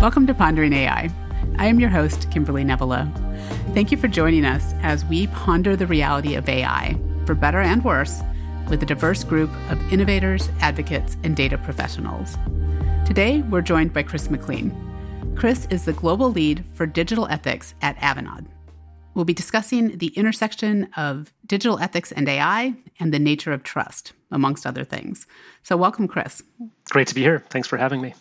Welcome to Pondering AI. I am your host, Kimberly Nevala. Thank you for joining us as we ponder the reality of AI, for better and worse, with a diverse group of innovators, advocates, and data professionals. Today, we're joined by Chris McClean. Chris is the global lead for digital ethics at Avanade. We'll be discussing the intersection of digital ethics and AI and the nature of trust, amongst other things. So, welcome, Chris. Great to be here. Thanks for having me.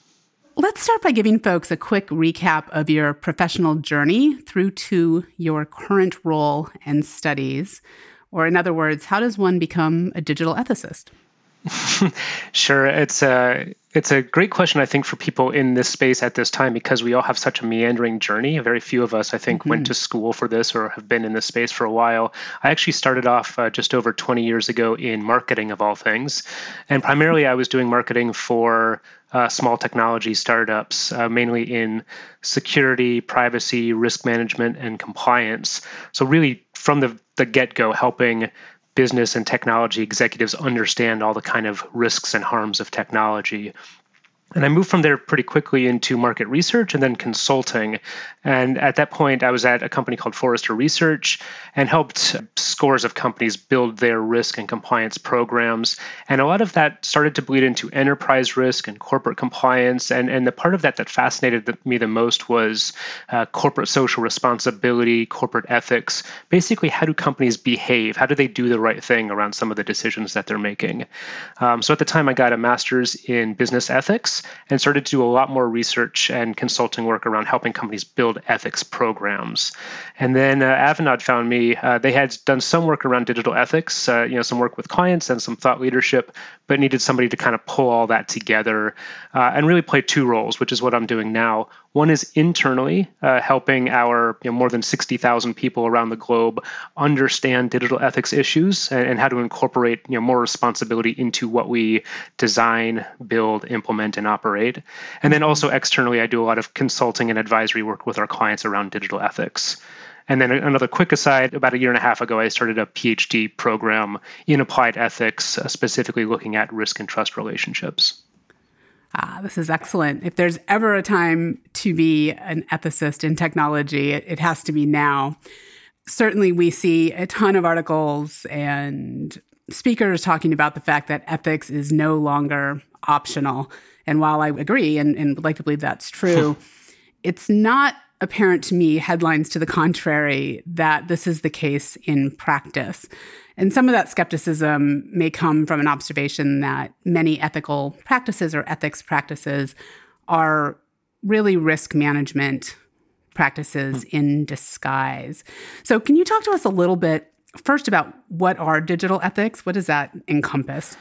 Let's start by giving folks a quick recap of your professional journey through to your current role and studies. Or, in other words, how does one become a digital ethicist? sure, it's a it's a great question I think for people in this space at this time because we all have such a meandering journey. Very few of us I think mm-hmm. went to school for this or have been in this space for a while. I actually started off uh, just over 20 years ago in marketing of all things, and primarily I was doing marketing for uh, small technology startups, uh, mainly in security, privacy, risk management, and compliance. So really from the the get go, helping business and technology executives understand all the kind of risks and harms of technology and I moved from there pretty quickly into market research and then consulting. And at that point, I was at a company called Forrester Research and helped scores of companies build their risk and compliance programs. And a lot of that started to bleed into enterprise risk and corporate compliance. And, and the part of that that fascinated me the most was uh, corporate social responsibility, corporate ethics. Basically, how do companies behave? How do they do the right thing around some of the decisions that they're making? Um, so at the time, I got a master's in business ethics and started to do a lot more research and consulting work around helping companies build ethics programs. And then uh, Avanade found me. Uh, they had done some work around digital ethics, uh, you know, some work with clients and some thought leadership, but needed somebody to kind of pull all that together uh, and really play two roles, which is what I'm doing now. One is internally uh, helping our you know, more than 60,000 people around the globe understand digital ethics issues and, and, how to incorporate you know, more responsibility into what we design, build, implement, and operate. And then also externally, I do a lot of consulting and advisory work with our clients around digital ethics. And then another quick aside about a year and a half ago, I started a PhD program in applied ethics, uh, specifically looking at risk and trust relationships. Ah, this is excellent. If there's ever a time to be an ethicist in technology, it, it has to be now. Certainly, we see a ton of articles and speakers talking about the fact that ethics is no longer optional. And while I agree and, and would like to believe that's true, it's not apparent to me, headlines to the contrary, that this is the case in practice. And some of that skepticism may come from an observation that many ethical practices or ethics practices are really risk management practices mm. in disguise. So, can you talk to us a little bit first about what are digital ethics? What does that encompass?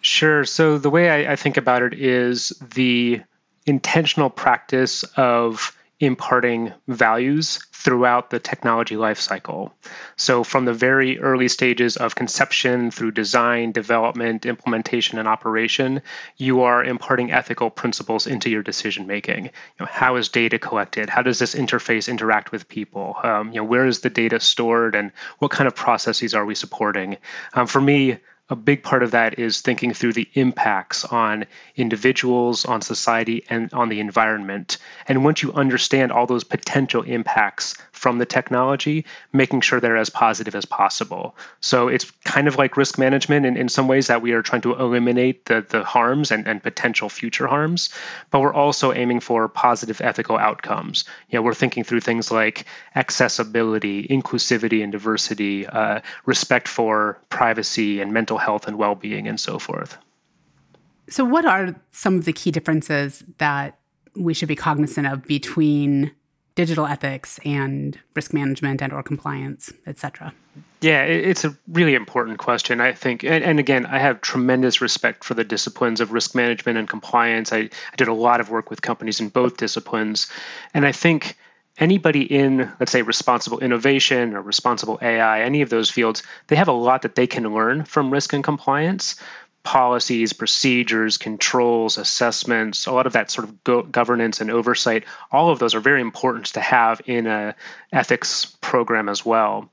Sure. So, the way I, I think about it is the intentional practice of imparting values throughout the technology lifecycle. So, from the very early stages of conception through design, development, implementation, and operation, you are imparting ethical principles into your decision making. You know, how is data collected? How does this interface interact with people? Um, you know, where is the data stored, and what kind of processes are we supporting? Um, for me, a big part of that is thinking through the impacts on individuals, on society, and on the environment. And once you understand all those potential impacts from the technology, making sure they're as positive as possible. So it's kind of like risk management in, in some ways that we are trying to eliminate the, the harms and, and potential future harms, but we're also aiming for positive ethical outcomes. You know, we're thinking through things like accessibility, inclusivity and diversity, uh, respect for privacy and mental health and well being, and so forth. So, what are some of the key differences that we should be cognizant of between digital ethics and risk management and or compliance, et cetera? Yeah, it's a really important question, I think. And, and, again, I have tremendous respect for the disciplines of risk management and compliance. I, I did a lot of work with companies in both disciplines. And I think anybody in, let's say, responsible innovation or responsible AI, any of those fields, they have a lot that they can learn from risk and compliance. Policies, procedures, controls, assessments, a lot of that sort of go- governance and oversight, all of those are very important to have in a ethics program as well.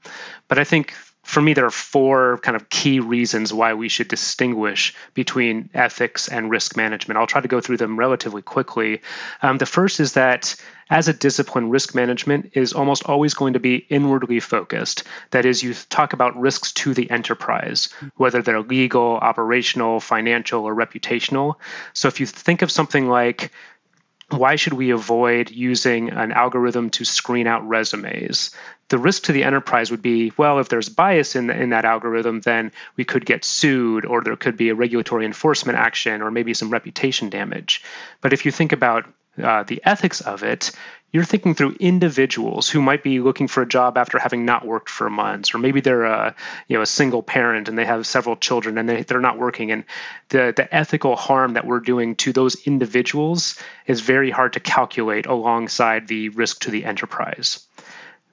But I think for me, there are four kind of key reasons why we should distinguish between ethics and risk management. I'll try to go through them relatively quickly. Um, the first is that as a discipline, risk management is almost always going to be inwardly focused. That is, you talk about risks to the enterprise, whether they're legal, operational, financial, or reputational. So if you think of something like why should we avoid using an algorithm to screen out resumes? The risk to the enterprise would be well, if there's bias in, the, in that algorithm, then we could get sued, or there could be a regulatory enforcement action, or maybe some reputation damage. But if you think about uh, the ethics of it, you're thinking through individuals who might be looking for a job after having not worked for months, or maybe they're a you know a single parent and they have several children and they, they're not working. And the the ethical harm that we're doing to those individuals is very hard to calculate alongside the risk to the enterprise.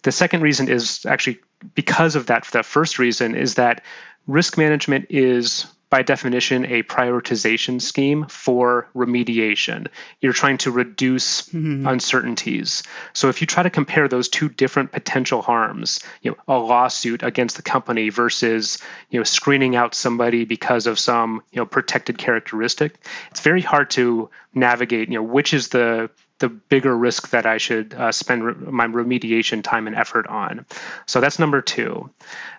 The second reason is actually because of that. The first reason is that risk management is by definition, a prioritization scheme for remediation. You're trying to reduce mm-hmm. uncertainties. So if you try to compare those two different potential harms, you know, a lawsuit against the company versus, you know, screening out somebody because of some, you know, protected characteristic, it's very hard to navigate, you know, which is the the bigger risk that I should uh, spend re- my remediation time and effort on. So that's number two.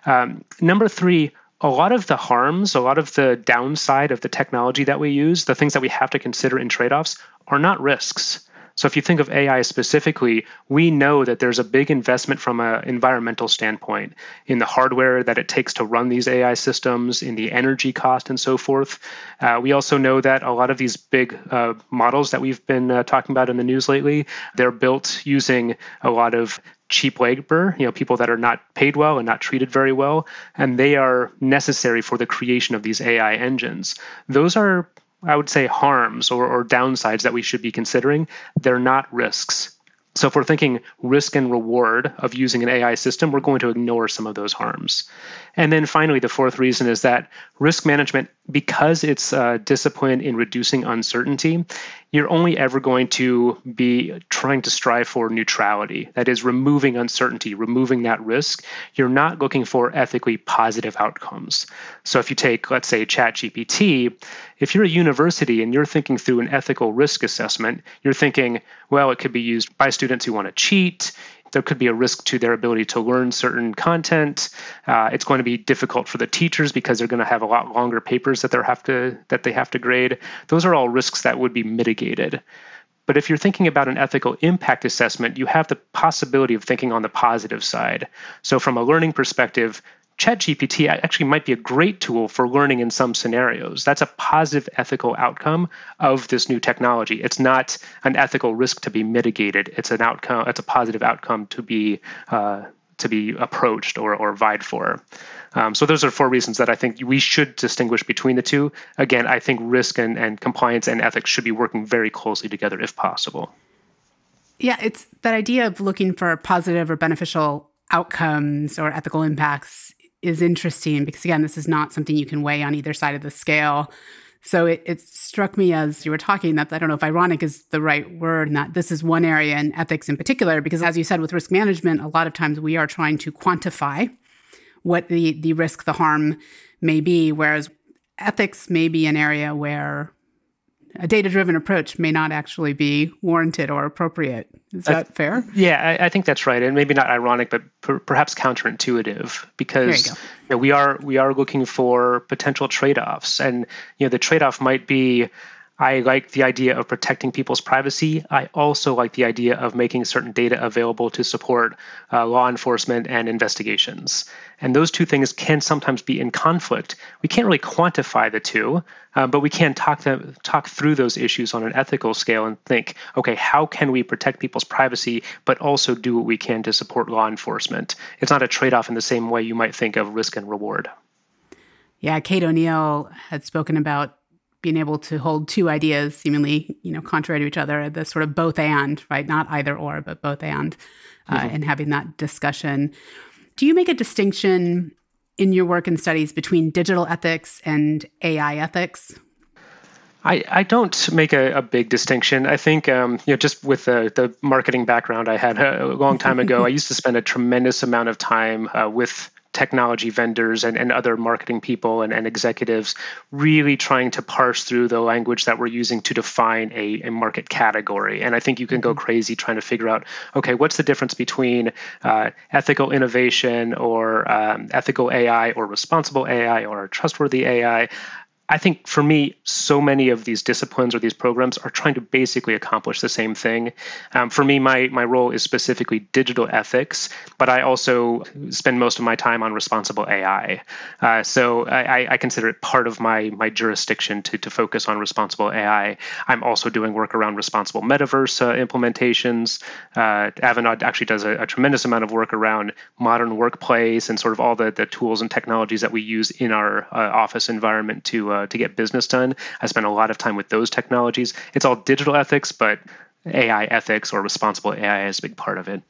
Um, number three, a lot of the harms, a lot of the downside of the technology that we use, the things that we have to consider in trade offs, are not risks. So if you think of AI specifically, we know that there's a big investment from an environmental standpoint in the hardware that it takes to run these AI systems, in the energy cost, and so forth. Uh, we also know that a lot of these big uh, models that we've been uh, talking about in the news lately, they're built using a lot of cheap labor, you know, people that are not paid well and not treated very well, and they are necessary for the creation of these AI engines. Those are I would say, harms or, or downsides that we should be considering. They're not risks. So, if we're thinking risk and reward of using an AI system, we're going to ignore some of those harms. And then finally, the fourth reason is that risk management, because it's a discipline in reducing uncertainty, you're only ever going to be trying to strive for neutrality. That is, removing uncertainty, removing that risk. You're not looking for ethically positive outcomes. So, if you take, let's say, ChatGPT, if you're a university and you're thinking through an ethical risk assessment, you're thinking, well, it could be used by students who want to cheat. There could be a risk to their ability to learn certain content. Uh, it's going to be difficult for the teachers because they're going to have a lot longer papers that they have to that they have to grade. Those are all risks that would be mitigated. But if you're thinking about an ethical impact assessment, you have the possibility of thinking on the positive side. So, from a learning perspective, ChatGPT actually might be a great tool for learning in some scenarios. That's a positive ethical outcome of this new technology. It's not an ethical risk to be mitigated. It's an outcome. It's a positive outcome to be uh, to be approached or or vied for. Um, so those are four reasons that I think we should distinguish between the two. Again, I think risk and, and compliance and ethics should be working very closely together if possible. Yeah, it's that idea of looking for positive or beneficial outcomes or ethical impacts is interesting because again, this is not something you can weigh on either side of the scale. So it, it, struck me as you were talking that I don't know if ironic is the right word, and that this is one area in ethics in particular, because as you said, with risk management, a lot of times we are trying to quantify what the, the risk, the harm may be, whereas ethics may be an area where a data driven approach may not actually be warranted or appropriate. Is that fair? Yeah, I, I, think that's right, and maybe not ironic, but per, perhaps counterintuitive because you you know, we are we are looking for potential trade offs, and you know the trade off might be I like the idea of protecting people's privacy. I also like the idea of making certain data available to support uh, law enforcement and investigations. And those two things can sometimes be in conflict. We can't really quantify the two, uh, but we can talk them, talk through those issues on an ethical scale and think, okay, how can we protect people's privacy, but also do what we can to support law enforcement? It's not a trade-off in the same way you might think of risk and reward. Yeah, Kate O'Neill had spoken about being able to hold two ideas seemingly, you know, contrary to each other, the sort of both and, right? Not either or, but both and, uh, mm-hmm. and having that discussion. Do you make a distinction in your work and studies between digital ethics and AI ethics? I, I don't make a, a big distinction. I think, um, you know, just with the, the marketing background I had a long time ago, I used to spend a tremendous amount of time uh, with technology vendors and, and other marketing people and, and executives really trying to parse through the language that we're using to define a, a market category. And I think you can go mm-hmm. crazy trying to figure out okay, what's the difference between uh, ethical innovation or um, ethical AI or responsible AI or trustworthy AI? I think for me, so many of these disciplines or these programs are trying to basically accomplish the same thing. Um, for me, my my role is specifically digital ethics, but I also spend most of my time on responsible AI. Uh, so I, I, consider it part of my my jurisdiction to to focus on responsible AI. I'm also doing work around responsible metaverse uh, implementations. Uh, Avanade actually does a, a, tremendous amount of work around modern workplace and sort of all the the tools and technologies that we use in our uh, office environment to uh, to get business done. I spend a lot of time with those technologies. It's all digital ethics, but AI ethics or responsible AI is a big part of it.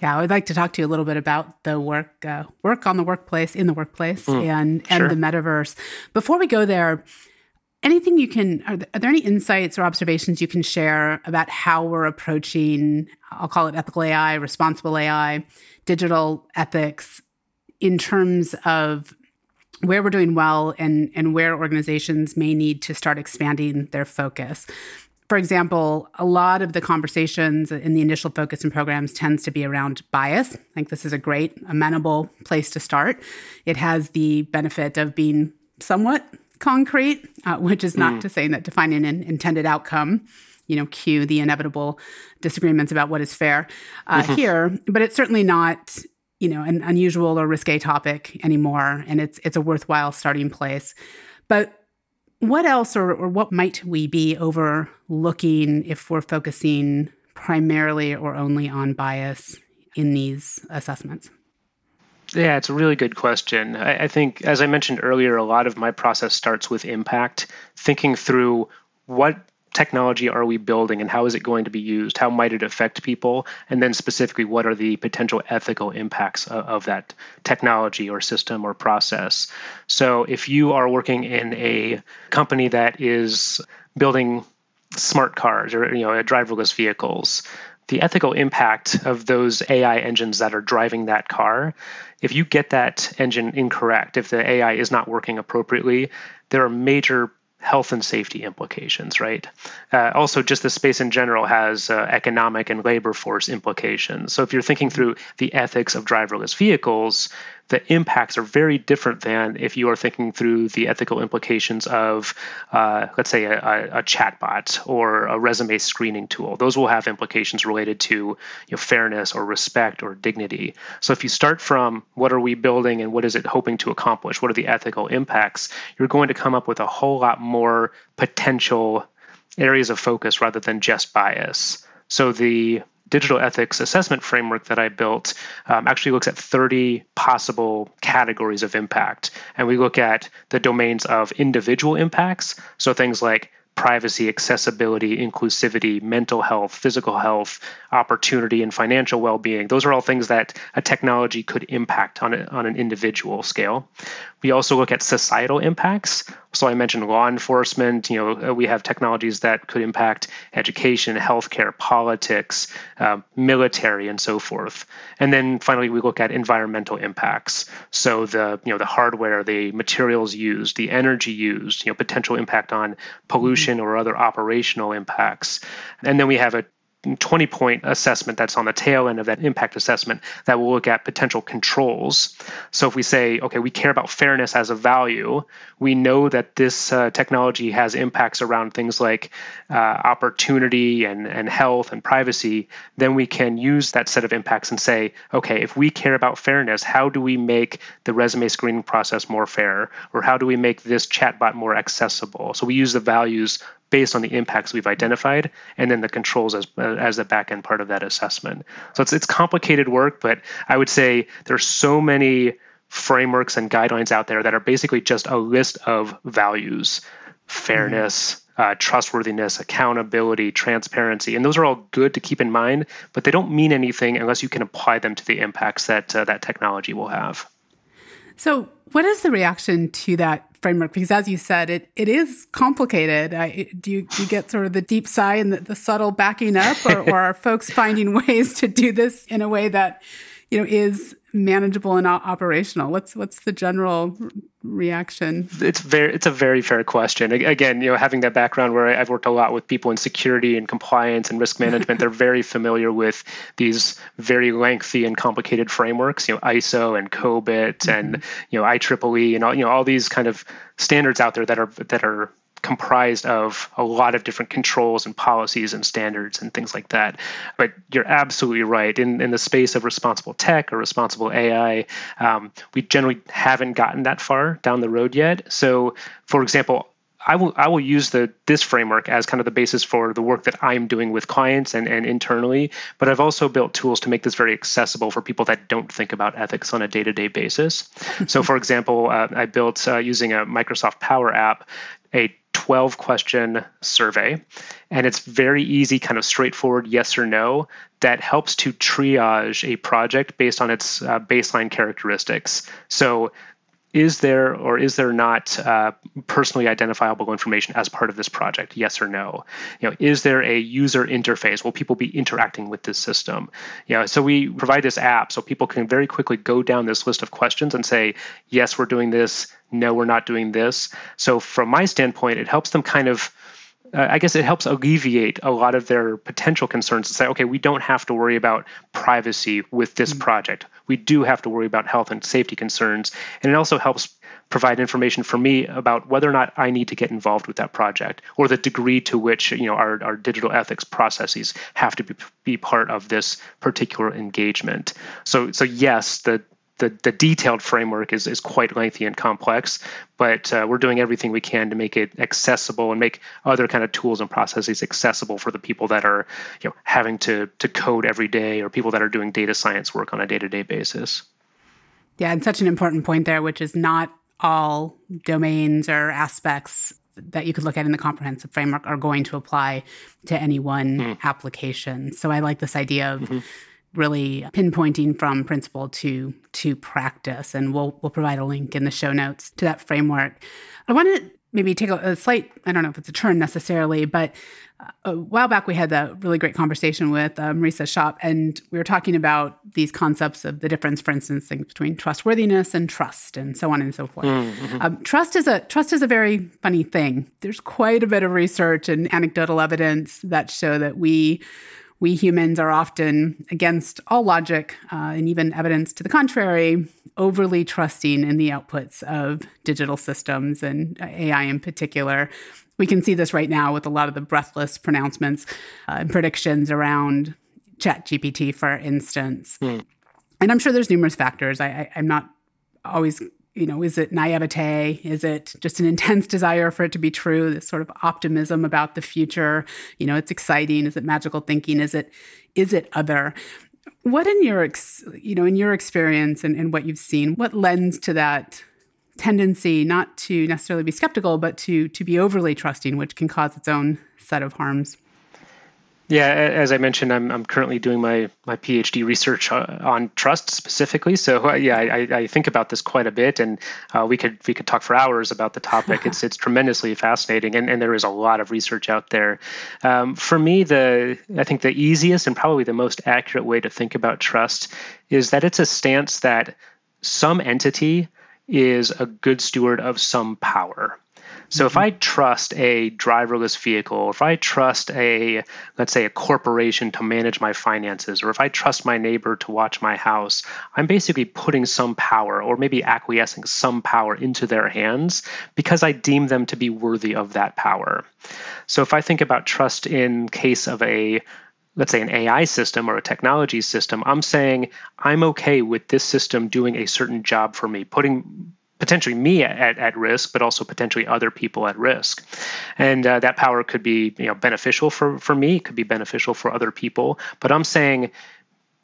Yeah, I would like to talk to you a little bit about the work uh, work on the workplace in the workplace mm, and and sure. the metaverse. Before we go there, anything you can are there, are there, any insights or observations you can share about how we're approaching I'll call it ethical AI, responsible AI, digital ethics in terms of where we're doing well and, and where organizations may need to start expanding their focus. For example, a lot of the conversations in the initial focus and programs tends to be around bias. I think this is a great, amenable place to start. It has the benefit of being somewhat concrete, uh, which is not mm. to say that defining an intended outcome, you know, cue the inevitable disagreements about what is fair uh, mm-hmm. here, but it's certainly not you know an unusual or risque topic anymore and it's it's a worthwhile starting place but what else or, or what might we be overlooking if we're focusing primarily or only on bias in these assessments yeah, it's a really good question. I, I, think, as I mentioned earlier, a lot of my process starts with impact, thinking through what technology are we building and how is it going to be used? How might it affect people? And then specifically, what are the potential ethical impacts of, of that technology or system or process? So if you are working in a company that is building smart cars or you know driverless vehicles the ethical impact of those AI engines that are driving that car, if you get that engine incorrect, if the AI is not working appropriately, there are major health and safety implications, right? Uh, also, just the space in general has uh, economic and labor force implications. So, if you're thinking through the ethics of driverless vehicles, the impacts are very different than if you are thinking through the ethical implications of, uh, let's say, a, a, chatbot or a resume screening tool. Those will have implications related to you know, fairness or respect or dignity. So if you start from what are we building and what is it hoping to accomplish, what are the ethical impacts, you're going to come up with a whole lot more potential areas of focus rather than just bias. So the digital ethics assessment framework that I built um, actually looks at 30 possible categories of impact. And we look at the domains of individual impacts. So things like privacy, accessibility, inclusivity, mental health, physical health, opportunity, and financial well being. Those are all things that a technology could impact on, a, on an individual scale. We also look at societal impacts. So I mentioned law enforcement. You know, uh, we have technologies that could impact education, healthcare, politics, uh, military, and so forth. And then finally, we look at environmental impacts. So the you know the hardware, the materials used, the energy used, you know, potential impact on pollution or other operational impacts. And then we have a 20 point assessment that's on the tail end of that impact assessment that will look at potential controls. So if we say, okay, we care about fairness as a value, we know that this uh, technology has impacts around things like uh, opportunity and, and health and privacy, then we can use that set of impacts and say, okay, if we care about fairness, how do we make the resume screening process more fair? Or how do we make this chatbot more accessible? So we use the values based on the impacts we've identified, and then the controls as as the back end part of that assessment. So it's it's complicated work, but I would say there's so many frameworks and guidelines out there that are basically just a list of values, fairness. Mm-hmm. Uh, trustworthiness, accountability, transparency, and those are all good to keep in mind, but they don't mean anything unless you can apply them to the impacts that uh, that technology will have. So, what is the reaction to that framework? Because, as you said, it it is complicated. I, do you do you get sort of the deep sigh and the, the subtle backing up, or, or are folks finding ways to do this in a way that you know is manageable and operational? What's what's the general reaction? It's very it's a very fair question. Again, you know, having that background where I've worked a lot with people in security and compliance and risk management, they're very familiar with these very lengthy and complicated frameworks. You know, ISO and COBIT mm-hmm. and you know IEEE and all you know all these kind of standards out there that are that are comprised of a lot of different controls and policies and standards and things like that. But you're absolutely right. In, in the space of responsible tech or responsible AI, um, we generally haven't gotten that far down the road yet. So, for example, I will I will use the this framework as kind of the basis for the work that I'm doing with clients and, and internally. But I've also built tools to make this very accessible for people that don't think about ethics on a day-to-day basis. so, for example, uh, I built uh, using a Microsoft Power App a 12 question survey and it's very easy kind of straightforward yes or no that helps to triage a project based on its uh, baseline characteristics. So is there or is there not uh, personally identifiable information as part of this project? Yes or no? You know is there a user interface? Will people be interacting with this system? You know so we provide this app so people can very quickly go down this list of questions and say yes we're doing this. No we're not doing this. So from my standpoint it helps them kind of uh, I guess it helps alleviate a lot of their potential concerns to say, okay, we don't have to worry about privacy with this mm-hmm. project. We do have to worry about health and safety concerns. And it also helps provide information for me about whether or not I need to get involved with that project or the degree to which you know our, our digital ethics processes have to be, be part of this particular engagement. So so yes, the the, the detailed framework is, is quite lengthy and complex, but uh, we're doing everything we can to make it accessible and make other kind of tools and processes accessible for the people that are you know having to to code every day or people that are doing data science work on a day-to-day basis. Yeah, and such an important point there, which is not all domains or aspects that you could look at in the comprehensive framework are going to apply to any one mm. application. So I like this idea of mm-hmm really pinpointing from principle to to practice. And we'll we'll provide a link in the show notes to that framework. I want to maybe take a, a slight i don't know if it's a turn necessarily but uh, a while back we had a really great conversation with uh, marisa Tschopp and we were talking about these concepts of the difference for instance between trustworthiness and trust and so on and so forth. Mm-hmm. um, trust is a trust is a very funny thing. There's quite a bit of research and anecdotal evidence that show that we we humans are often, against all logic uh, and even evidence to the contrary, overly trusting in the outputs of digital systems and AI in particular. We can see this right now with a lot of the breathless pronouncements uh, and predictions around ChatGPT, for instance. Mm. And I'm sure there's numerous factors. I, I, I'm not always you know, is it naivete? Is it just an intense desire for it to be true? This sort of optimism about the future. You know, it's exciting. Is it magical thinking? Is it is it other? What in your ex, you know in your experience and, and what you've seen, what lends to that tendency not to necessarily be skeptical, but to to be overly trusting, which can cause its own set of harms? Yeah, as I mentioned, I'm, I'm currently doing my, my PhD research uh, on trust specifically. So uh, yeah, I, I, think about this quite a bit, and uh, we could we could talk for hours about the topic. it's it's tremendously fascinating, and, and there is a lot of research out there. Um, for me, the I think the easiest and probably the most accurate way to think about trust is that it's a stance that some entity is a good steward of some power. So if mm-hmm. I trust a driverless vehicle, or if I trust a, let's say, a corporation to manage my finances, or if I trust my neighbor to watch my house, I'm basically putting some power or maybe acquiescing some power into their hands because I deem them to be worthy of that power. So if I think about trust in case of a let's say an AI system or a technology system, I'm saying I'm okay with this system doing a certain job for me, putting potentially me at, at risk, but also potentially other people at risk. And uh, that power could be you know beneficial for, for me, could be beneficial for other people. But I'm saying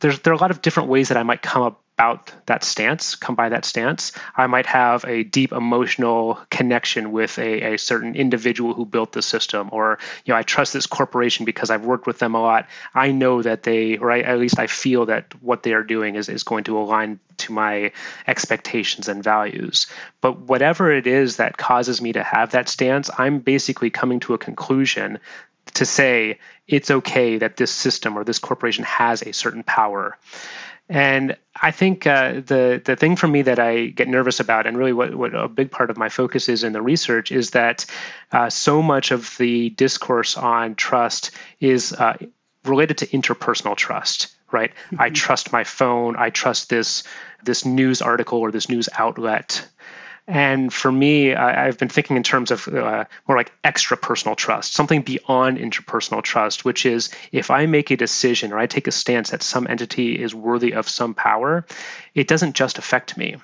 there's there are a lot of different ways that I might come up about that stance, come by that stance. I might have a deep emotional connection with a, a certain individual who built the system, or you know, I trust this corporation because I've worked with them a lot. I know that they, or at least I feel that what they are doing is, is going to align to my expectations and values. But whatever it is that causes me to have that stance, I'm basically coming to a conclusion to say it's okay that this system or this corporation has a certain power. And I think uh, the the thing for me that I get nervous about, and really what, what a big part of my focus is in the research, is that uh, so much of the discourse on trust is uh, related to interpersonal trust. Right? Mm-hmm. I trust my phone. I trust this this news article or this news outlet. And for me, I, have been thinking in terms of uh, more like extra personal trust, something beyond interpersonal trust, which is if I make a decision or I take a stance that some entity is worthy of some power, it doesn't just affect me.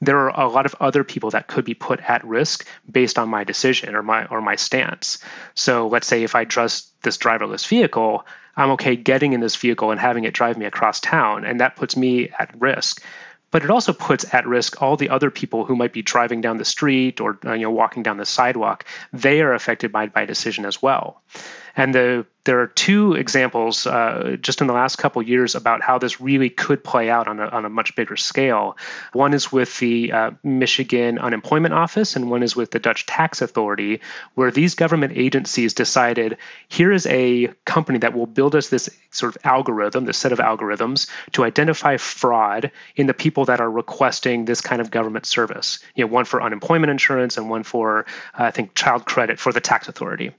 There are a lot of other people that could be put at risk based on my decision or my or my stance. So let's say if I trust this driverless vehicle, I'm okay getting in this vehicle and having it drive me across town, and that puts me at risk but it also puts at risk all the other people who might be driving down the street or you know walking down the sidewalk. They are affected by by decision as well and the there are two examples uh, just in the last couple years about how this really could play out on a, on a much bigger scale. One is with the uh, Michigan Unemployment Office, and one is with the Dutch Tax Authority, where these government agencies decided here is a company that will build us this sort of algorithm, this set of algorithms to identify fraud in the people that are requesting this kind of government service. You know, one for unemployment insurance and one for, uh, I think, child credit for the tax authority.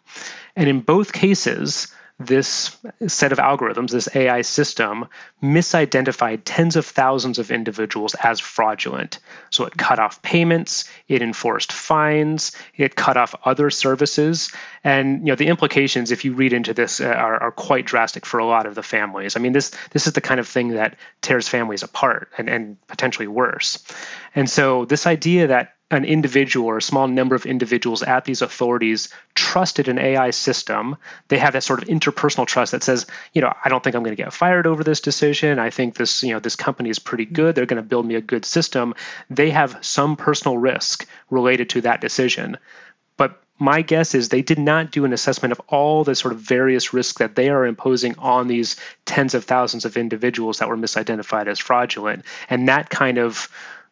And in both cases, this set of algorithms, this AI system, misidentified tens of thousands of individuals as fraudulent. So it cut off payments, it enforced fines, it cut off other services, and you know the implications, if you read into this, uh, are, are quite drastic for a lot of the families. I mean, this this is the kind of thing that tears families apart and, and potentially worse. And so this idea that an individual or a small number of individuals at these authorities trusted an AI system. They have that sort of interpersonal trust that says, you know, I don't think I'm going to get fired over this decision. I think this, you know, this company is pretty good. They're going to build me a good system. They have some personal risk related to that decision. But my guess is they did not do an assessment of all the sort of various risks that they are imposing on these tens of thousands of individuals that were misidentified as fraudulent. And that kind of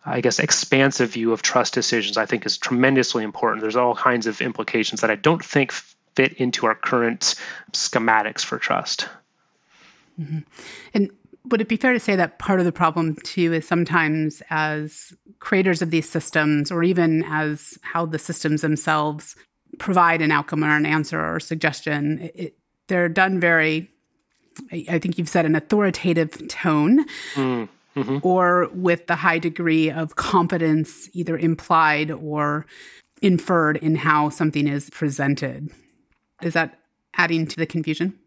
I guess, expansive view of trust decisions, I think is tremendously important. There's all kinds of implications that I don't think fit into our current schematics for trust. Mm-hmm. And would it be fair to say that part of the problem too is sometimes as creators of these systems, or even as how the systems themselves provide an outcome or an answer or a suggestion, it, they're done very, I think you've said, an authoritative tone. Mm mm-hmm. or with the high degree of confidence, either implied or inferred in how something is presented. Is that adding to the confusion?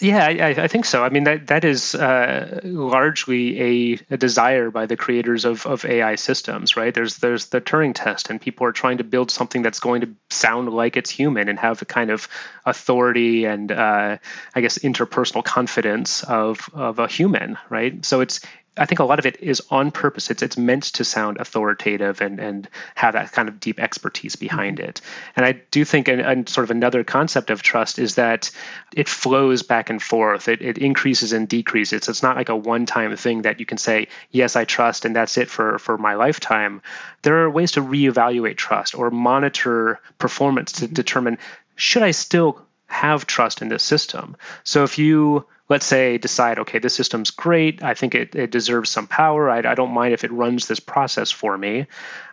Yeah, I, I, think so. I mean, that that is uh, largely a, a, desire by the creators of, of AI systems, right? There's there's the Turing test, and people are trying to build something that's going to sound like it's human and have a kind of authority and uh, I guess interpersonal confidence of of a human, right? So it's I think a lot of it is on purpose. It's it's meant to sound authoritative and and have that kind of deep expertise behind mm-hmm. it. And I do think, and, and, sort of another concept of trust is that it flows back and forth. It it increases and decreases. It's not like a one time thing that you can say yes, I trust, and that's it for for my lifetime. There are ways to reevaluate trust or monitor performance to mm-hmm. determine should I still have trust in this system. So if you let's say decide okay this system's great i think it, it deserves some power I, I don't mind if it runs this process for me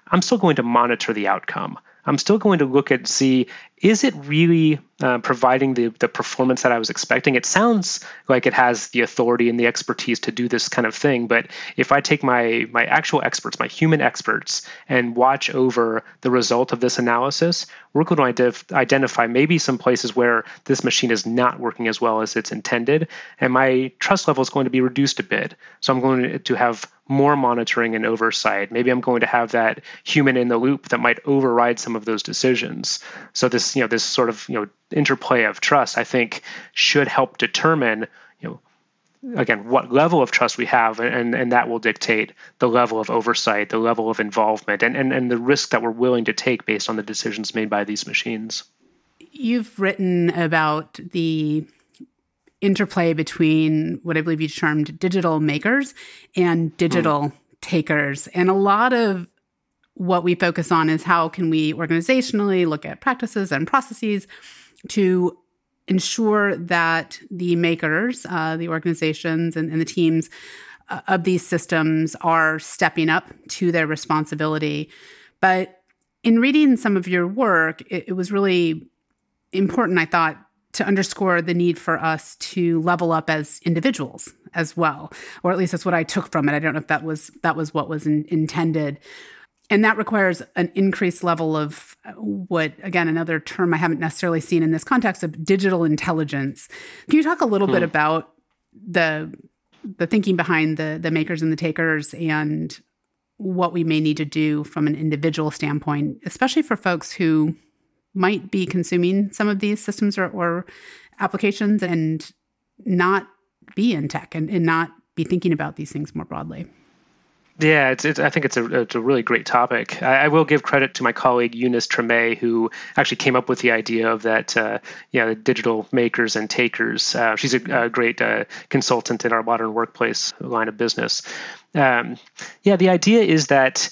i'm still going to monitor the outcome i'm still going to look at see is it really uh, providing the, the performance that I was expecting? It sounds like it has the authority and the expertise to do this kind of thing, but if I take my my actual experts, my human experts, and watch over the result of this analysis, we're going to identify maybe some places where this machine is not working as well as it's intended, and my trust level is going to be reduced a bit. So I'm going to have more monitoring and oversight. Maybe I'm going to have that human in the loop that might override some of those decisions. So this, you know, this sort of, you know, interplay of trust, I think should help determine, you know, again, what level of trust we have, and, and that will dictate the level of oversight, the level of involvement, and, and, and the risk that we're willing to take based on the decisions made by these machines. You've written about the interplay between what I believe you termed digital makers and digital mm. takers. And a lot of what we focus on is how can we organizationally look at practices and processes to ensure that the makers, uh, the organizations and, and the teams uh, of these systems are stepping up to their responsibility. But in reading some of your work, it, it was really important, I thought, to underscore the need for us to level up as individuals as well or at least that's what i took from it. I don't know if that was that was what was in, intended. And that requires an increased level of uh, what again another term i haven't necessarily seen in this context of digital intelligence. Can you talk a little hmm. bit about the the thinking behind the the makers and the takers and what we may need to do from an individual standpoint especially for folks who might be consuming some of these systems or, or applications and not be in tech and, and not be thinking about these things more broadly yeah, it's, it's, I think it's a, it's a really great topic. I, I, will give credit to my colleague Eunice Treme, who actually came up with the idea of that, uh, yeah, the digital makers and takers. Uh, she's a, a great uh, consultant in our modern workplace line of business. Um, yeah, the idea is that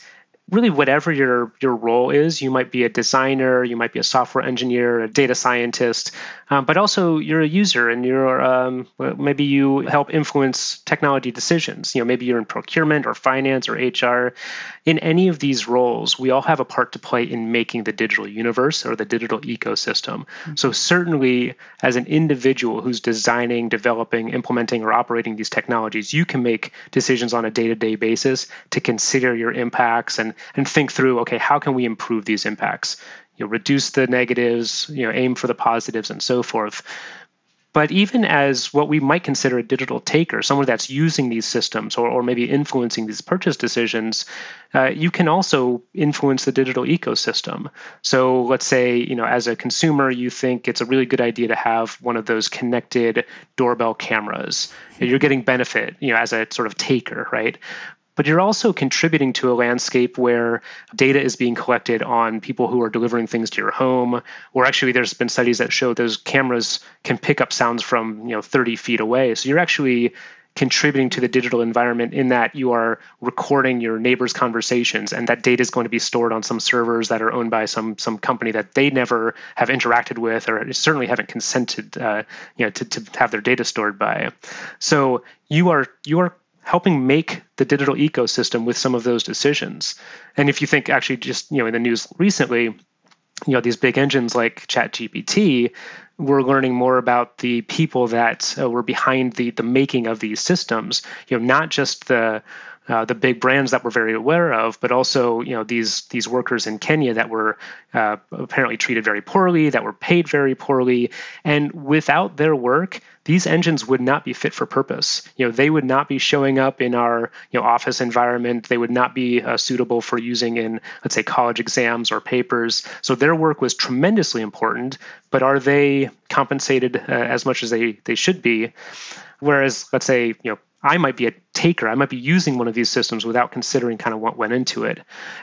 really whatever your your role is you might be a designer you might be a software engineer a data scientist um, but also you're a user and you're um, maybe you help influence technology decisions. You know maybe you're in procurement or finance or hr in any of these roles we all have a part to play in making the digital universe or the digital ecosystem. Mm-hmm. so certainly as an individual who's designing developing implementing or operating these technologies you can make decisions on a day-to-day basis to consider your impacts and and think through okay how can we improve these impacts you know, reduce the negatives you know aim for the positives and so forth but even as what we might consider a digital taker, someone that's using these systems or, or maybe influencing these purchase decisions, uh, you can also influence the digital ecosystem. So let's say, you know, as a consumer, you think it's a really good idea to have one of those connected doorbell cameras. You're getting benefit, you know, as a sort of taker, right? But you're also contributing to a landscape where data is being collected on people who are delivering things to your home. Or actually, there's been studies that show those cameras can pick up sounds from you know 30 feet away. So you're actually contributing to the digital environment in that you are recording your neighbors' conversations, and that data is going to be stored on some servers that are owned by some some company that they never have interacted with, or certainly haven't consented, uh, you know, to, to have their data stored by. So you are you are helping make the digital ecosystem with some of those decisions. And if you think actually just, you know, in the news recently, you know, these big engines like ChatGPT, we're learning more about the people that uh, were behind the the making of these systems. You know, not just the uh, the big brands that we're very aware of, but also you know these these workers in Kenya that were uh, apparently treated very poorly, that were paid very poorly, and without their work, these engines would not be fit for purpose. You know, they would not be showing up in our you know office environment. They would not be uh, suitable for using in let's say college exams or papers. So their work was tremendously important, but are they compensated uh, as much as they they should be? Whereas, let's say, you know, I might be a taker. I might be using one of these systems without considering kind of what went into it.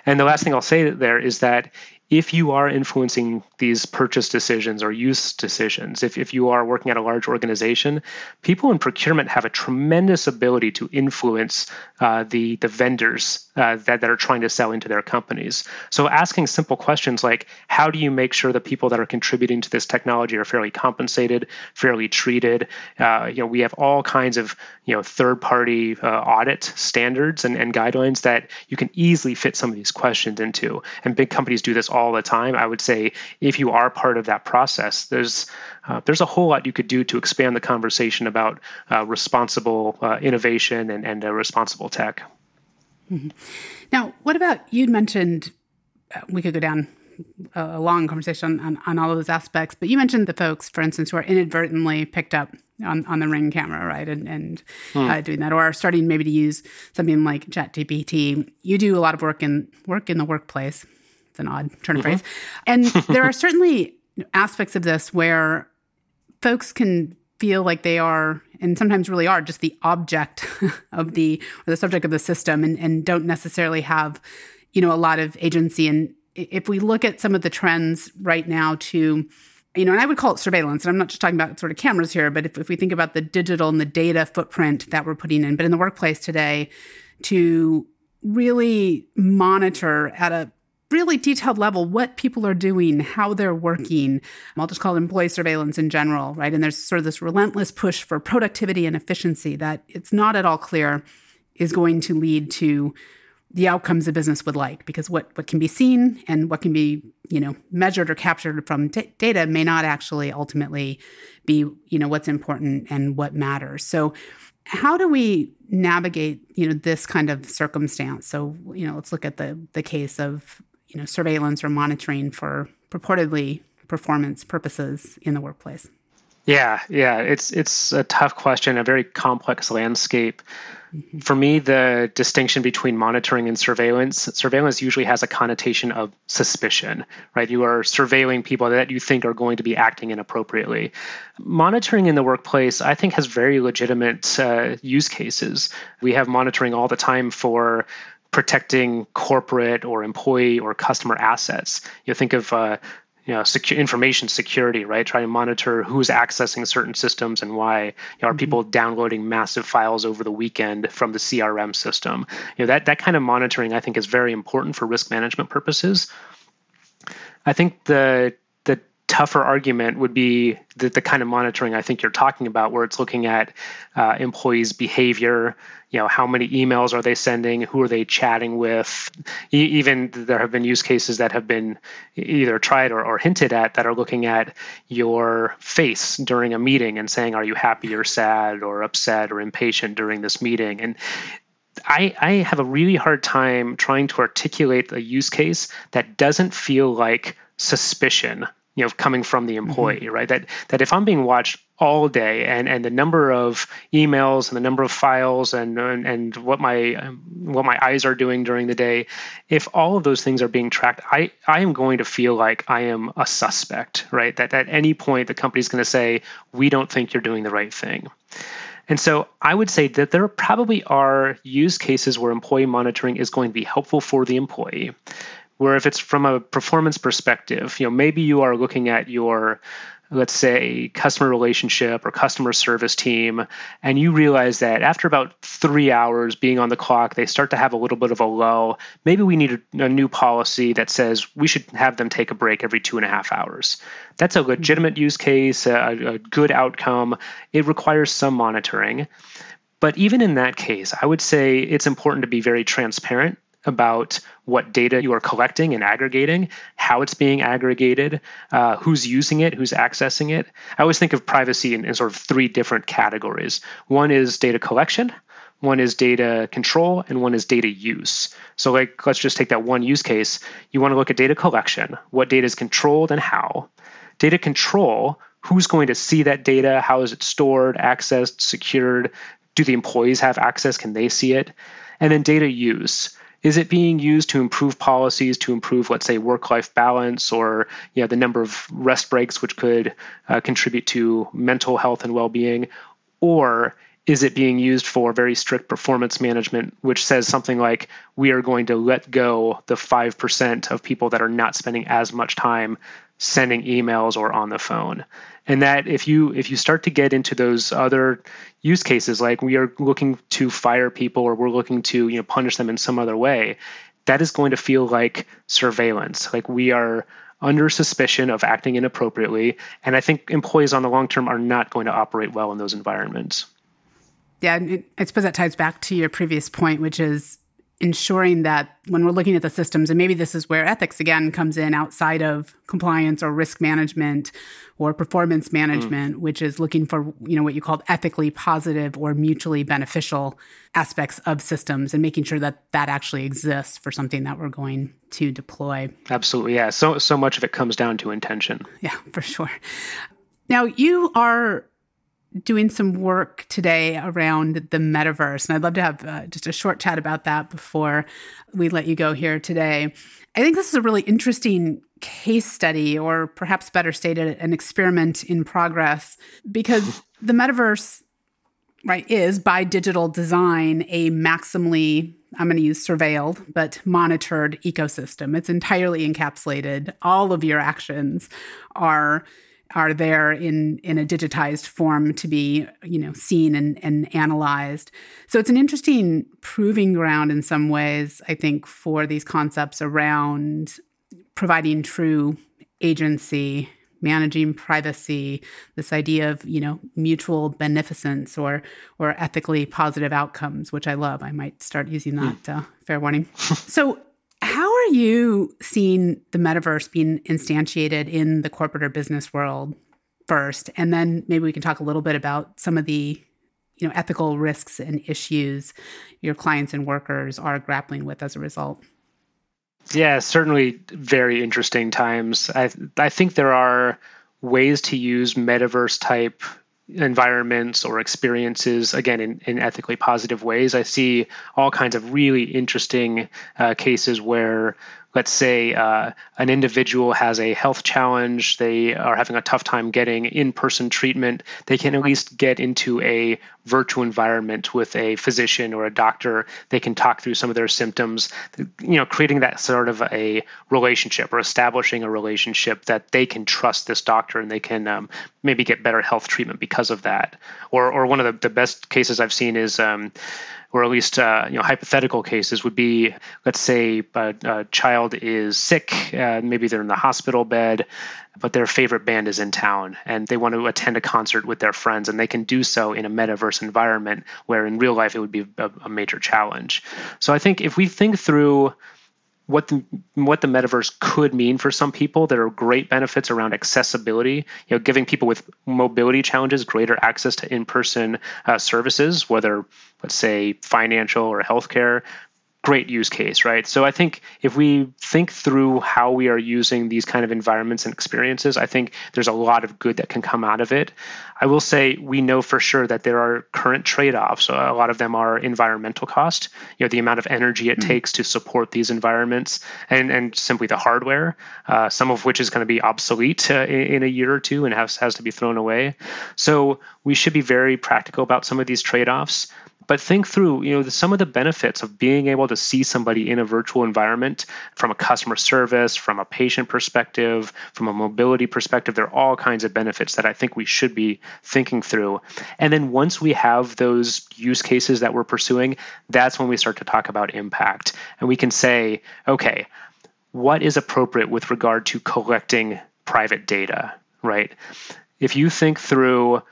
And the last thing I'll say there is that if you are influencing these purchase decisions or use decisions, if, if you are working at a large organization, people in procurement have a tremendous ability to influence uh, the, the vendors uh, that, that are trying to sell into their companies. So asking simple questions like, how do you make sure the people that are contributing to this technology are fairly compensated, fairly treated? Uh, you know, we have all kinds of, you know, third-party uh, audit standards and, and guidelines that you can easily fit some of these questions into. And big companies do this all the time. I would say if you are part of that process, there's uh, there's a whole lot you could do to expand the conversation about uh, responsible uh, innovation and, and responsible tech. Mm-hmm. Now, what about you'd mentioned uh, we could go down a long conversation on, on all of those aspects, but you mentioned the folks, for instance, who are inadvertently picked up on, on the ring camera, right? And, and hmm. uh, doing that, or are starting maybe to use something like ChatGPT. You do a lot of work in work in the workplace. It's an odd turn of mm-hmm. phrase. And there are certainly aspects of this where folks can feel like they are and sometimes really are just the object of the or the subject of the system and, and don't necessarily have you know a lot of agency and if we look at some of the trends right now to you know and i would call it surveillance and i'm not just talking about sort of cameras here but if, if we think about the digital and the data footprint that we're putting in but in the workplace today to really monitor at a really detailed level what people are doing, how they're working. I'll just call it employee surveillance in general, right? And there's sort of this relentless push for productivity and efficiency that it's not at all clear is going to lead to the outcomes a business would like because what, what can be seen and what can be you know measured or captured from data may not actually ultimately be you know what's important and what matters so how do we navigate you know this kind of circumstance so you know let's look at the the case of you know surveillance or monitoring for purportedly performance purposes in the workplace yeah yeah it's it's a tough question a very complex landscape for me, the distinction between monitoring and surveillance, surveillance usually has a connotation of suspicion, right? You are surveilling people that you think are going to be acting inappropriately. Monitoring in the workplace, I think, has very legitimate uh, use cases. We have monitoring all the time for protecting corporate or employee or customer assets. You think of uh, you know, secure information security, right? Trying to monitor who's accessing certain systems and why. You know, are mm-hmm. people downloading massive files over the weekend from the CRM system? You know, that that kind of monitoring I think is very important for risk management purposes. I think the tougher argument would be that the kind of monitoring I think you're talking about, where it's looking at uh, employees' behavior, you know how many emails are they sending who are they chatting with e- even there have been use cases that have been either tried or, or hinted at that are looking at your face during a meeting and saying are you happy or sad or upset or impatient during this meeting? And I, I have a really hard time trying to articulate a use case that doesn't feel like suspicion you know coming from the mm-hmm. employee mm-hmm. right that that if i'm being watched all day and and the number of emails and the number of files and and, and what my what my eyes are doing during the day if all of those things are being tracked i i am going to feel like i am a suspect right that at any point the company's going to say we don't think you're doing the right thing and so I would say that there probably are use cases where employee monitoring is going to be helpful for the employee where if it's from a performance perspective you know maybe you are looking at your let's say customer relationship or customer service team and you realize that after about three hours being on the clock they start to have a little bit of a low maybe we need a, a new policy that says we should have them take a break every two and a half hours. That's a mm-hmm. legitimate use case a, a good outcome. It requires some monitoring. But even in that case, I would say it's important to be very transparent about what data you are collecting and aggregating, how it's being aggregated, uh, who's using it, who's accessing it. I always think of privacy in, in sort of three different categories. One is data collection, one is data control, and one is data use. So, like, let's just take that one use case. You want to look at data collection, what data is controlled and how. Data control, who's going to see that data? How is it stored, accessed, secured? Do the employees have access? Can they see it? And then data use is it being used to improve policies to improve let's say work-life balance or you know the number of rest breaks which could uh, contribute to mental health and well-being? Or is it being used for very strict performance management which says something like we are going to let go the 5% of people that are not spending as much time sending emails or on the phone and that if you if you start to get into those other use cases like we are looking to fire people or we're looking to you know punish them in some other way that is going to feel like surveillance. Like we are under suspicion of acting inappropriately. And i think employees on the long term are not going to operate well in those environments. Yeah i suppose that ties back to your previous point which is ensuring that when we're looking at the systems, and maybe this is where ethics again comes in outside of compliance or risk management or performance management, mm. which is looking for you know what you called ethically positive or mutually beneficial aspects of systems and making sure that that actually exists for something that we're going to deploy. Absolutely, yeah. So so much of it comes down to intention. Yeah, for sure. Now you are doing some work today around the metaverse. And I'd love to have uh, just a short chat about that before we let you go here today. I think this is a really interesting case study, or perhaps better stated, an experiment in progress, because the metaverse, right, is by digital design a maximally I'm going to use surveilled, but monitored ecosystem. It's entirely encapsulated. All of your actions are are there in in a digitized form to be you know seen and, and analyzed so it's an interesting proving ground in some ways i think for these concepts around providing true agency managing privacy, this idea of, you know, mutual beneficence or or ethically positive outcomes, which I love. I might start using that. Mm. Uh, fair warning. so, how are you seeing the metaverse being instantiated in the corporate or business world first, and then maybe we can talk a little bit about some of the you know ethical risks and issues your clients and workers are grappling with as a result. Yeah certainly very interesting times. I i think there are ways to use metaverse type environments or experiences again in, in ethically positive ways. I see all kinds of really interesting uh, cases where let's say uh, an individual has a health challenge, they are having a tough time getting in person treatment, they can at least get into a virtual environment with a physician or a doctor. They can talk through some of their symptoms, you know, creating that sort of a relationship or establishing a relationship that they can trust this doctor and they can um, maybe get better health treatment because of that. Or, or one of the, the best cases I've seen is. Um, or at least uh, you know hypothetical cases would be let's say a, a child is sick uh, maybe they're in the hospital bed but their favorite band is in town and they want to attend a concert with their friends and they can do so in a metaverse environment where in real life it would be a, a major challenge. So i think if we think through what the what the metaverse could mean for some people. There are great benefits around accessibility. You know, giving people with mobility challenges greater access to in-person uh, services, whether let's say financial or healthcare great use case, right? So I think if we think through how we are using these kind of environments and experiences, I think there's a lot of good that can come out of it. I will say we know for sure that there are current trade-offs. A lot of them are environmental cost, you know, the amount of energy it mm-hmm. takes to support these environments, and and simply the hardware, uh, some of which is going to be obsolete uh, in, in, a year or two and has has to be thrown away. So we should be very practical about some of these trade-offs but think through you know the, some of the benefits of being able to see somebody in a virtual environment from a customer service from a patient perspective from a mobility perspective there are all kinds of benefits that i think we should be thinking through. And then once we have those use cases that we're pursuing that's when we start to talk about impact. And we can say okay what is appropriate with regard to collecting private data right? If you think through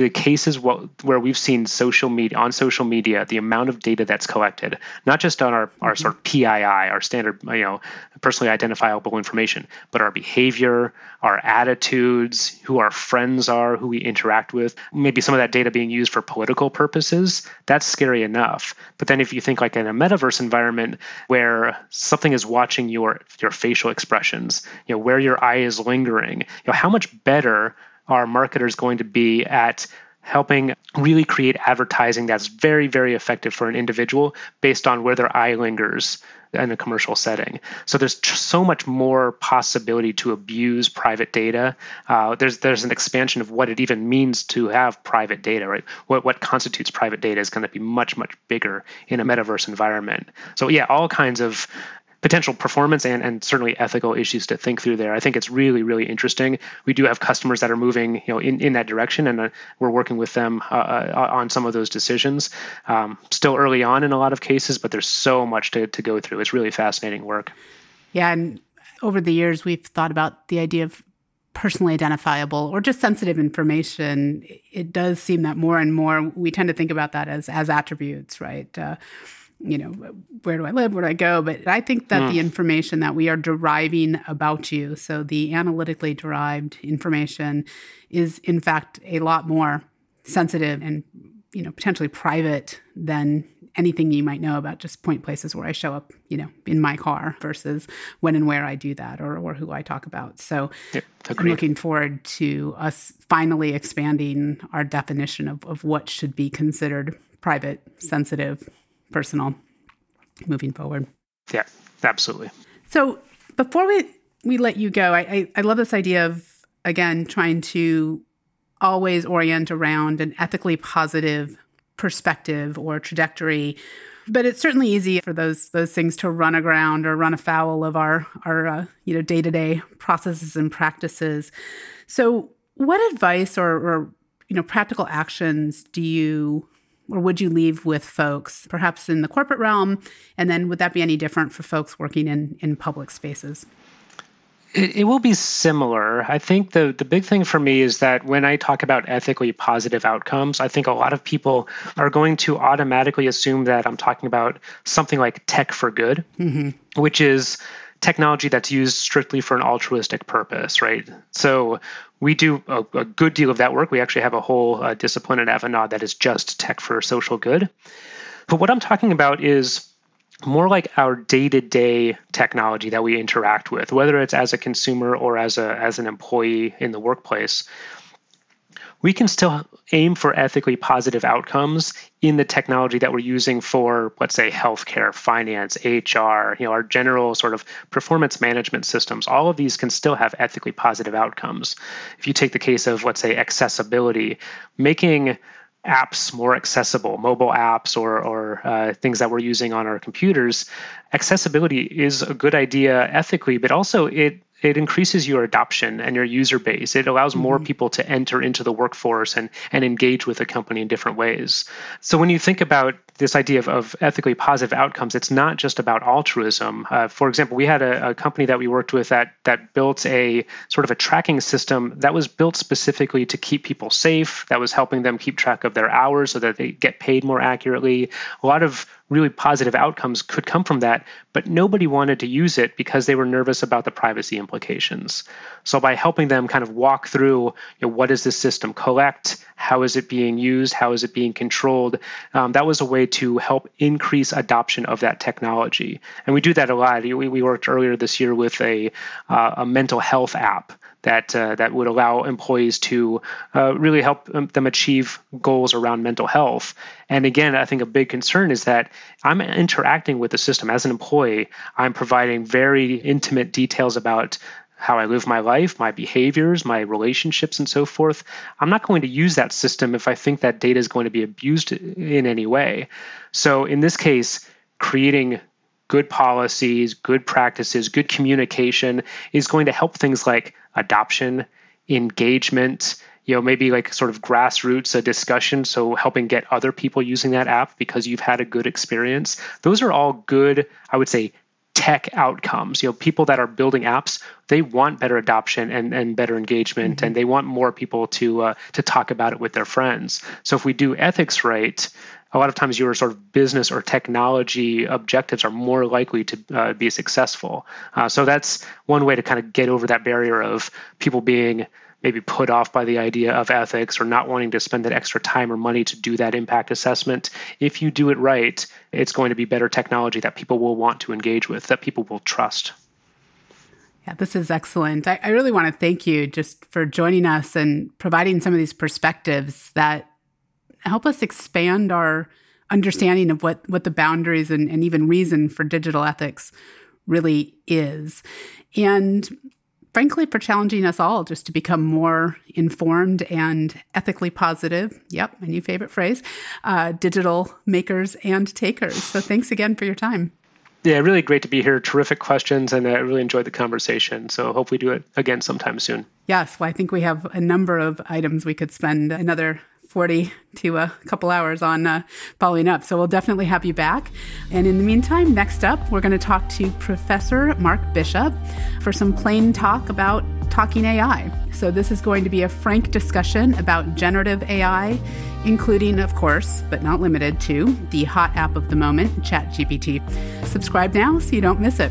the cases where we've seen social media on social media, the amount of data that's collected, not just on our, our mm-hmm. sort of PII, our standard, you know, personally identifiable information, but our behavior, our attitudes, who our friends are, who we interact with, maybe some of that data being used for political purposes, that's scary enough. But then if you think like in a metaverse environment where something is watching your your facial expressions, you know, where your eye is lingering, you know, how much better are marketers going to be at helping really create advertising that's very, very effective for an individual based on where their eye lingers in a commercial setting. So there's so much more possibility to abuse private data. Uh, there's there's an expansion of what it even means to have private data, right? What what constitutes private data is going to be much much bigger in a metaverse environment. So yeah, all kinds of potential performance and, and certainly ethical issues to think through there. I think it's really, really interesting. We do have customers that are moving you know, in, in that direction, and uh, we're working with them uh, uh, on some of those decisions. Um, still early on in a lot of cases, but there's so much to, to go through. It's really fascinating work. Yeah, and over the years, we've thought about the idea of personally identifiable or just sensitive information. It does seem that more and more we tend to think about that as as attributes, right? You know, where do I live? Where do I go? But I think that mm. the information that we are deriving about you, so the analytically derived information, is in fact a lot more sensitive and, you know, potentially private than anything you might know about just point places where I show up, you know, in my car versus when and where I do that or, or who I talk about. So I'm looking forward to us finally expanding our definition of, of what should be considered private, sensitive, personal moving forward. Yeah, absolutely. So before we we let you go, I, I, I love this idea of again trying to always orient around an ethically positive perspective or trajectory. But it's certainly easy for those those things to run aground or run afoul of our our uh, you know day to day processes and practices. So, what advice or, or you know practical actions do you or would you leave with folks, perhaps in the corporate realm? And then would that be any different for folks working in, in public spaces? It, it, will be similar. I think the the big thing for me is that when I talk about ethically positive outcomes, I think a lot of people are going to automatically assume that I'm talking about something like tech for good, mm-hmm. which is technology that's used strictly for an altruistic purpose, right? So we do a, a good deal of that work. We actually have a whole uh, discipline at Avanade that is just tech for social good. But what I'm talking about is more like our day-to-day technology that we interact with whether it's as a consumer or as a as an employee in the workplace we can still aim for ethically positive outcomes in the technology that we're using for let's say healthcare finance hr you know our general sort of performance management systems. All of these can still have ethically positive outcomes. If you take the case of let's say accessibility making apps more accessible, mobile apps or, or uh, things that we're using on our computers, accessibility is a good idea ethically, but also it it increases your adoption and your user base. It allows more mm-hmm. people to enter into the workforce and, and engage with a company in different ways. So when you think about this idea of, of ethically positive outcomes, it's not just about altruism. Uh, for example, we had a, a, company that we worked with that that built a sort of a tracking system that was built specifically to keep people safe, that was helping them keep track of their hours so that they get paid more accurately. A lot of really positive outcomes could come from that, but nobody wanted to use it because they were nervous about the privacy implications. So by helping them kind of walk through, you know, what does this system collect? How is it being used? How is it being controlled? Um, that was a way to help increase adoption of that technology. And we do that a lot. We, we worked earlier this year with a, uh, a mental health app that uh, that would allow employees to uh, really help them achieve goals around mental health. And again, I think a big concern is that I'm interacting with the system as an employee. I'm providing very intimate details about how I live my life, my behaviors, my relationships, and so forth. I'm not going to use that system if I think that data is going to be abused in any way. So in this case, creating good policies, good practices, good communication is going to help things like adoption, engagement, you know, maybe like sort of grassroots a discussion. So helping get other people using that app because you've had a good experience. Those are all good, I would say, tech outcomes. You know, people that are building apps, they want better adoption and, and better engagement, mm-hmm. and they want more people to uh, to talk about it with their friends. So if we do ethics right, a lot of times your sort of business or technology objectives are more likely to uh, be successful. Uh, so that's one way to kind of get over that barrier of people being maybe put off by the idea of ethics or not wanting to spend that extra time or money to do that impact assessment. If you do it right, it's going to be better technology that people will want to engage with, that people will trust. Yeah, this is excellent. I, I really want to thank you just for joining us and providing some of these perspectives that help us expand our understanding of what, what the boundaries and, and even reason for digital ethics really is. And frankly, for challenging us all just to become more informed and ethically positive. Yep, my new favorite phrase uh, digital makers and takers. So thanks again for your time. Yeah, really great to be here. Terrific questions, and I really enjoyed the conversation. So, hope we do it again sometime soon. Yes, well, I think we have a number of items we could spend another 40 to a couple hours on uh, following up. So we'll definitely have you back. And in the meantime, next up, we're going to talk to Professor Mark Bishop for some plain talk about talking AI. So this is going to be a frank discussion about generative AI, including, of course, but not limited to, the hot app of the moment, ChatGPT. Subscribe now so you don't miss it.